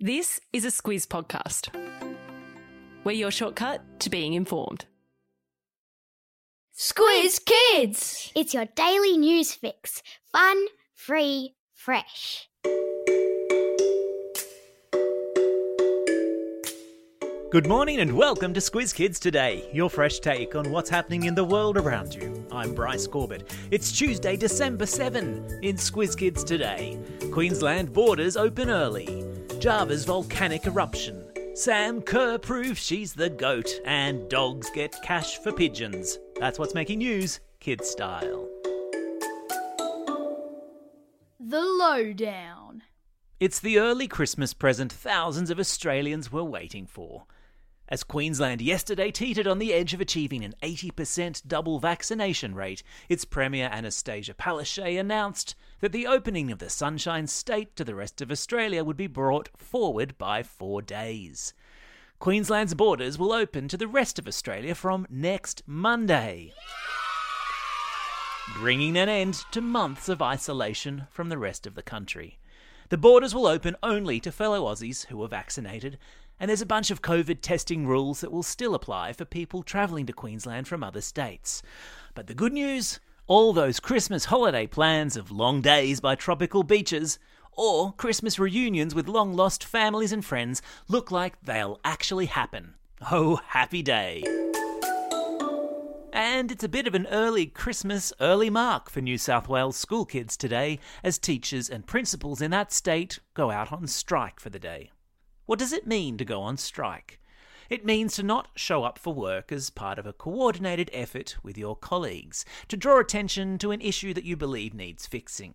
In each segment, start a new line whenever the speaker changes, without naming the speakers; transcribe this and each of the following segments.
This is a Squiz podcast. We're your shortcut to being informed.
Squiz Kids! It's your daily news fix. Fun, free, fresh.
Good morning and welcome to Squiz Kids Today, your fresh take on what's happening in the world around you. I'm Bryce Corbett. It's Tuesday, December 7 in Squiz Kids Today. Queensland borders open early. Java's volcanic eruption. Sam Kerr proves she's the goat, and dogs get cash for pigeons. That's what's making news, kid style.
The Lowdown.
It's the early Christmas present thousands of Australians were waiting for. As Queensland yesterday teetered on the edge of achieving an 80% double vaccination rate, its Premier Annastacia Palaszczuk announced that the opening of the Sunshine State to the rest of Australia would be brought forward by four days. Queensland's borders will open to the rest of Australia from next Monday, bringing an end to months of isolation from the rest of the country. The borders will open only to fellow Aussies who are vaccinated, and there's a bunch of COVID testing rules that will still apply for people travelling to Queensland from other states. But the good news all those Christmas holiday plans of long days by tropical beaches or Christmas reunions with long lost families and friends look like they'll actually happen. Oh, happy day! And it's a bit of an early Christmas, early mark for New South Wales school kids today as teachers and principals in that state go out on strike for the day. What does it mean to go on strike? It means to not show up for work as part of a coordinated effort with your colleagues, to draw attention to an issue that you believe needs fixing.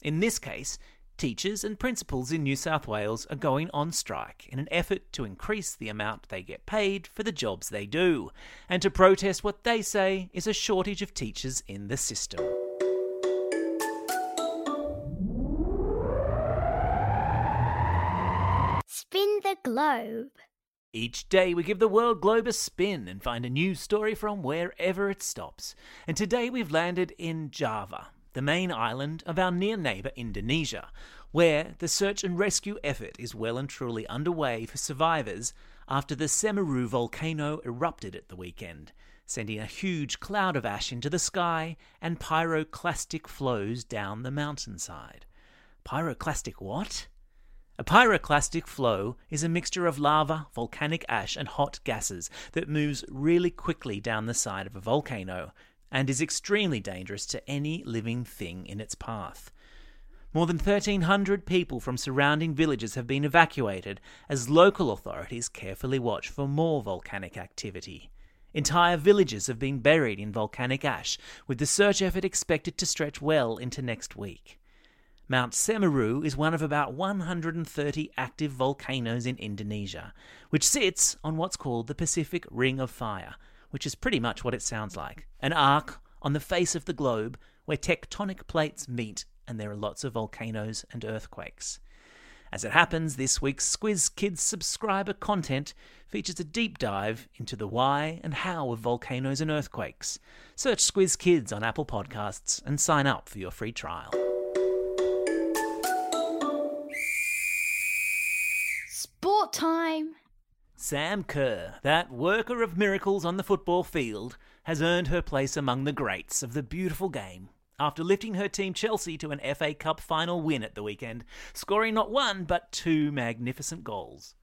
In this case, teachers and principals in New South Wales are going on strike in an effort to increase the amount they get paid for the jobs they do, and to protest what they say is a shortage of teachers in the system.
The globe.
Each day we give the world globe a spin and find a new story from wherever it stops. And today we've landed in Java, the main island of our near neighbour Indonesia, where the search and rescue effort is well and truly underway for survivors after the Semeru volcano erupted at the weekend, sending a huge cloud of ash into the sky and pyroclastic flows down the mountainside. Pyroclastic what? A pyroclastic flow is a mixture of lava, volcanic ash, and hot gases that moves really quickly down the side of a volcano and is extremely dangerous to any living thing in its path. More than 1,300 people from surrounding villages have been evacuated as local authorities carefully watch for more volcanic activity. Entire villages have been buried in volcanic ash, with the search effort expected to stretch well into next week. Mount Semeru is one of about 130 active volcanoes in Indonesia, which sits on what's called the Pacific Ring of Fire, which is pretty much what it sounds like an arc on the face of the globe where tectonic plates meet and there are lots of volcanoes and earthquakes. As it happens, this week's Squiz Kids subscriber content features a deep dive into the why and how of volcanoes and earthquakes. Search Squiz Kids on Apple Podcasts and sign up for your free trial.
Sport time.
Sam Kerr, that worker of miracles on the football field, has earned her place among the greats of the beautiful game after lifting her team Chelsea to an FA Cup final win at the weekend, scoring not one but two magnificent goals.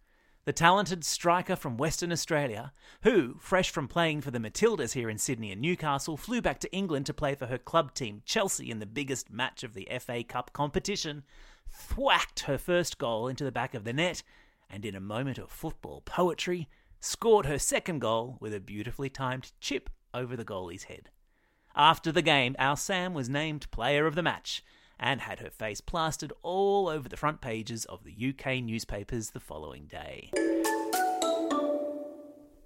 The talented striker from Western Australia, who, fresh from playing for the Matildas here in Sydney and Newcastle, flew back to England to play for her club team Chelsea in the biggest match of the FA Cup competition, thwacked her first goal into the back of the net and in a moment of football poetry, scored her second goal with a beautifully timed chip over the goalie's head. After the game, our Sam was named player of the match and had her face plastered all over the front pages of the UK newspapers the following day.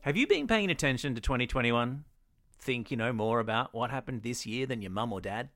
Have you been paying attention to 2021? Think you know more about what happened this year than your mum or dad?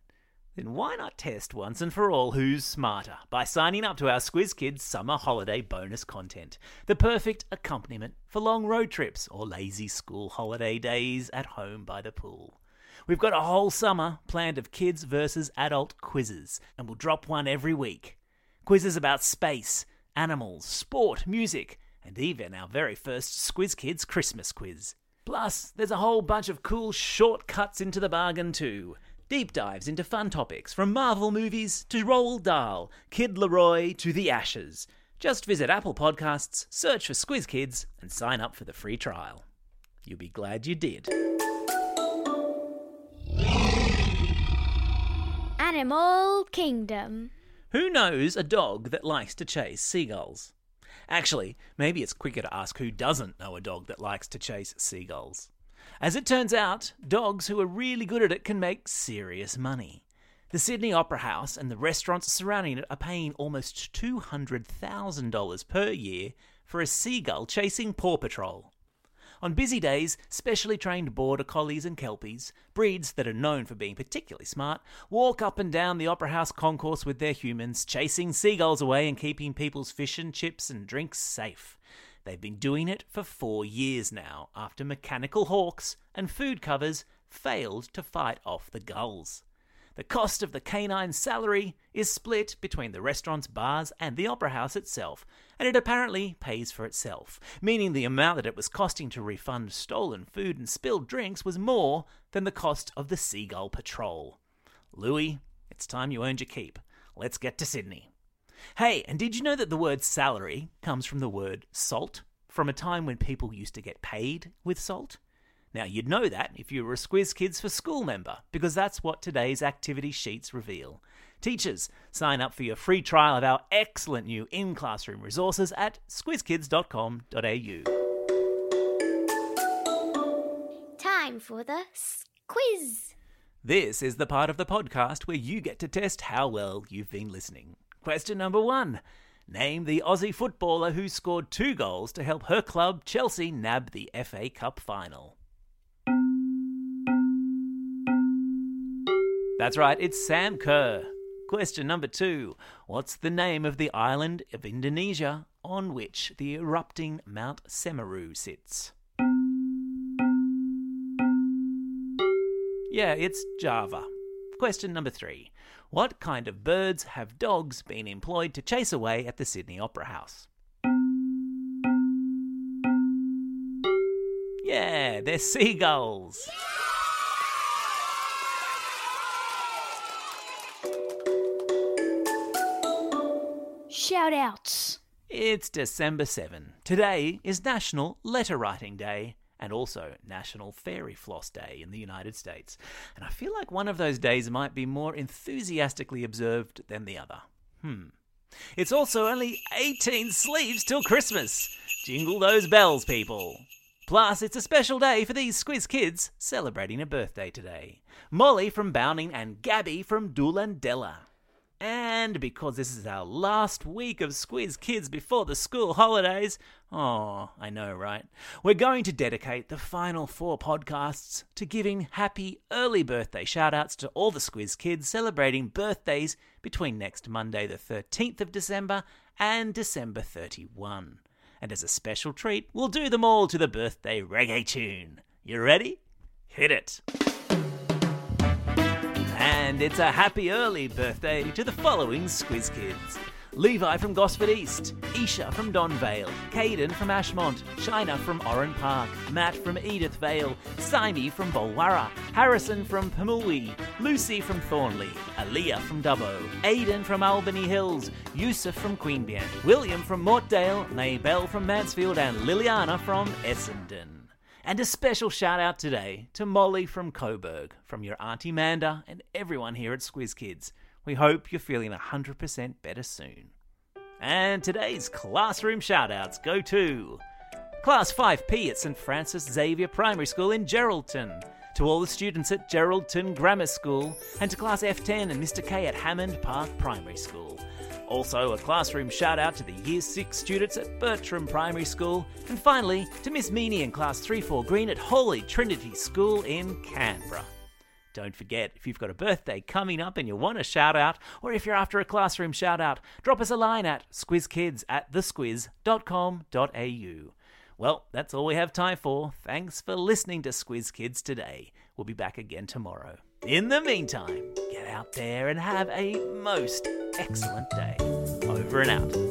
Then why not test once and for all who's smarter by signing up to our Squiz Kids summer holiday bonus content, the perfect accompaniment for long road trips or lazy school holiday days at home by the pool. We've got a whole summer planned of kids versus adult quizzes, and we'll drop one every week. Quizzes about space, animals, sport, music, and even our very first Squiz Kids Christmas quiz. Plus, there's a whole bunch of cool shortcuts into the bargain too. Deep dives into fun topics from Marvel movies to Roald Dahl, Kid LAROI to The Ashes. Just visit Apple Podcasts, search for Squiz Kids, and sign up for the free trial. You'll be glad you did.
Animal Kingdom.
Who knows a dog that likes to chase seagulls? Actually, maybe it's quicker to ask who doesn't know a dog that likes to chase seagulls. As it turns out, dogs who are really good at it can make serious money. The Sydney Opera House and the restaurants surrounding it are paying almost $200,000 per year for a seagull chasing Paw Patrol. On busy days, specially trained border collies and kelpies, breeds that are known for being particularly smart, walk up and down the Opera House concourse with their humans, chasing seagulls away and keeping people's fish and chips and drinks safe. They've been doing it for four years now, after mechanical hawks and food covers failed to fight off the gulls. The cost of the canine salary is split between the restaurants, bars, and the opera house itself, and it apparently pays for itself, meaning the amount that it was costing to refund stolen food and spilled drinks was more than the cost of the Seagull Patrol. Louis, it's time you earned your keep. Let's get to Sydney. Hey, and did you know that the word salary comes from the word salt, from a time when people used to get paid with salt? Now, you'd know that if you were a Squiz Kids for School member, because that's what today's activity sheets reveal. Teachers, sign up for your free trial of our excellent new in classroom resources at squizkids.com.au.
Time for the quiz.
This is the part of the podcast where you get to test how well you've been listening. Question number one Name the Aussie footballer who scored two goals to help her club, Chelsea, nab the FA Cup final. That's right, it's Sam Kerr. Question number two What's the name of the island of Indonesia on which the erupting Mount Semeru sits? Yeah, it's Java. Question number three What kind of birds have dogs been employed to chase away at the Sydney Opera House? Yeah, they're seagulls.
Shout outs.
It's December 7. Today is National Letter Writing Day and also National Fairy Floss Day in the United States. And I feel like one of those days might be more enthusiastically observed than the other. Hmm. It's also only 18 sleeves till Christmas. Jingle those bells, people. Plus, it's a special day for these Squiz kids celebrating a birthday today. Molly from Bowning and Gabby from Doolandella. And because this is our last week of Squiz Kids before the school holidays, oh, I know, right? We're going to dedicate the final four podcasts to giving happy early birthday shout outs to all the Squiz Kids celebrating birthdays between next Monday, the 13th of December, and December 31. And as a special treat, we'll do them all to the birthday reggae tune. You ready? Hit it! And it's a happy early birthday to the following Squiz Kids. Levi from Gosford East, Isha from Donvale, Caden from Ashmont, Shina from Oran Park, Matt from Edithvale, Simi from Bolwarra, Harrison from Pamui, Lucy from Thornley, Aaliyah from Dubbo, Aidan from Albany Hills, Yusuf from Queanbeyan, William from Mortdale, Maybell from Mansfield, and Liliana from Essendon. And a special shout out today to Molly from Coburg, from your Auntie Manda and everyone here at Squiz Kids. We hope you're feeling 100% better soon. And today's classroom shout outs go to Class 5P at St Francis Xavier Primary School in Geraldton, to all the students at Geraldton Grammar School, and to Class F10 and Mr K at Hammond Park Primary School. Also, a classroom shout out to the Year 6 students at Bertram Primary School. And finally, to Miss Meany in Class 3 4 Green at Holy Trinity School in Canberra. Don't forget, if you've got a birthday coming up and you want a shout out, or if you're after a classroom shout out, drop us a line at squizkids at thesquiz.com.au. Well, that's all we have time for. Thanks for listening to Squiz Kids today. We'll be back again tomorrow. In the meantime, get out there and have a most excellent day. Over and out.